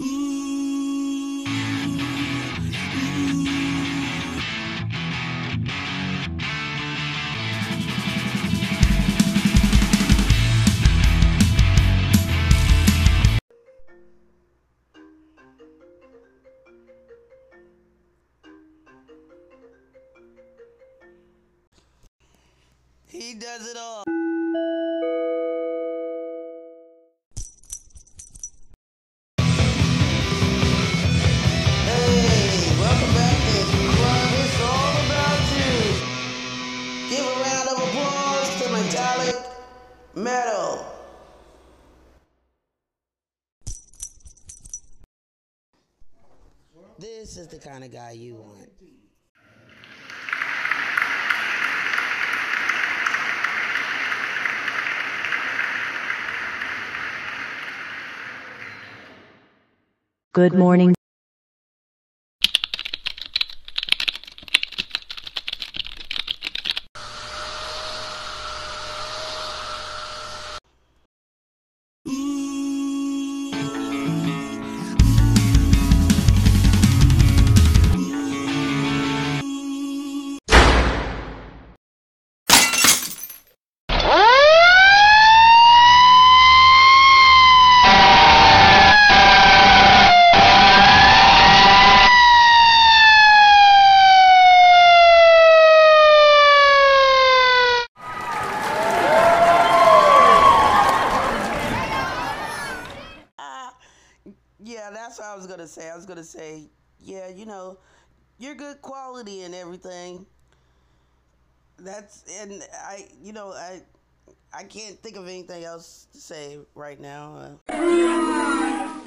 He does it all. This is the kind of guy you want. Good morning. That's what I was gonna say. I was gonna say, yeah, you know, you're good quality and everything. That's and I, you know, I, I can't think of anything else to say right now. Uh,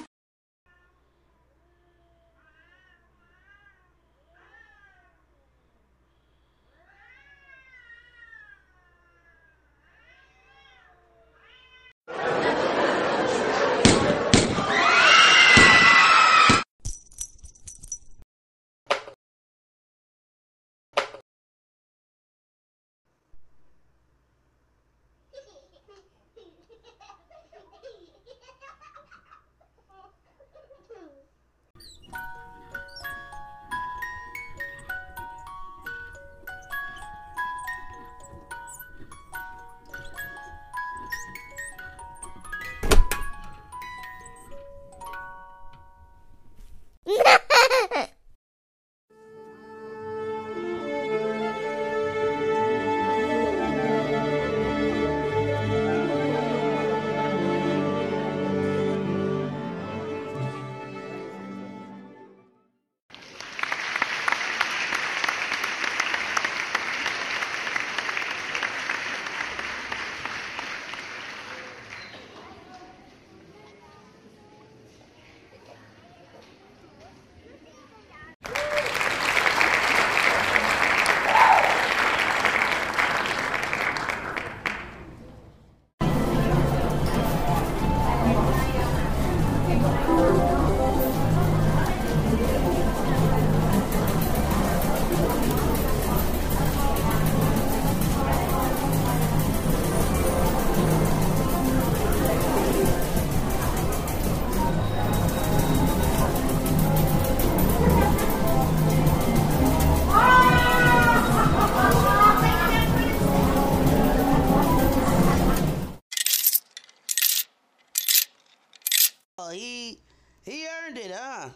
he, he earned it, huh?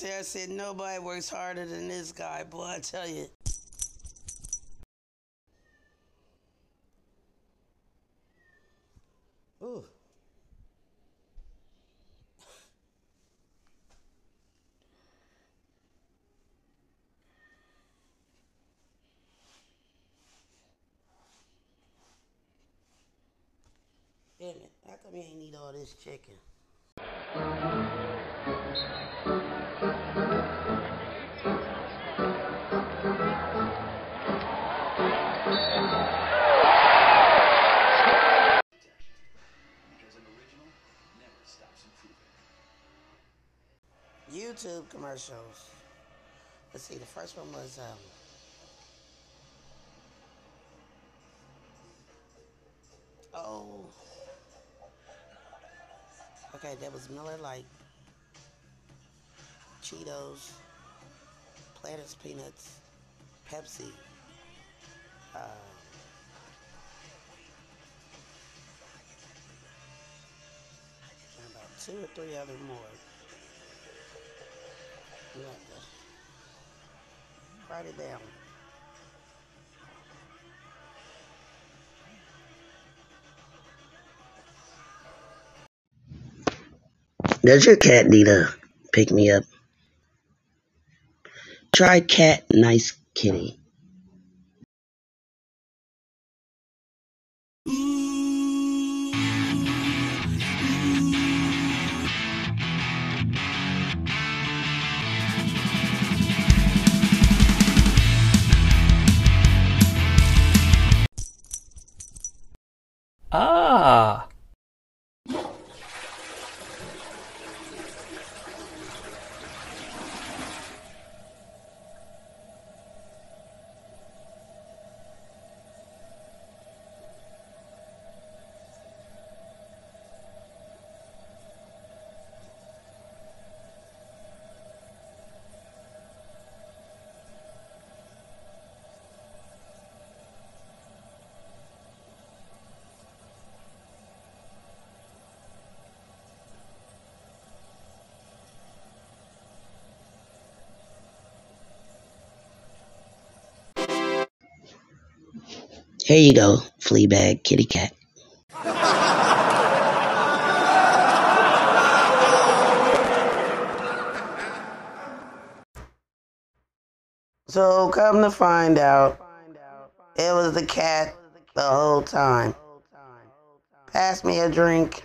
Said? I said nobody works harder than this guy, boy. I tell you. Ooh. Damn it. How come you ain't eat all this chicken? YouTube commercials. Let's see, the first one was um, oh okay, that was Miller Lite, Cheetos, Planters Peanuts, Pepsi, uh, about two or three other more. You have to write it down. Does your cat need a pick me up? Try Kat Nice Kitty. Ah! Here you go, Fleabag kitty cat. So come to find out, it was the cat the whole time. Pass me a drink.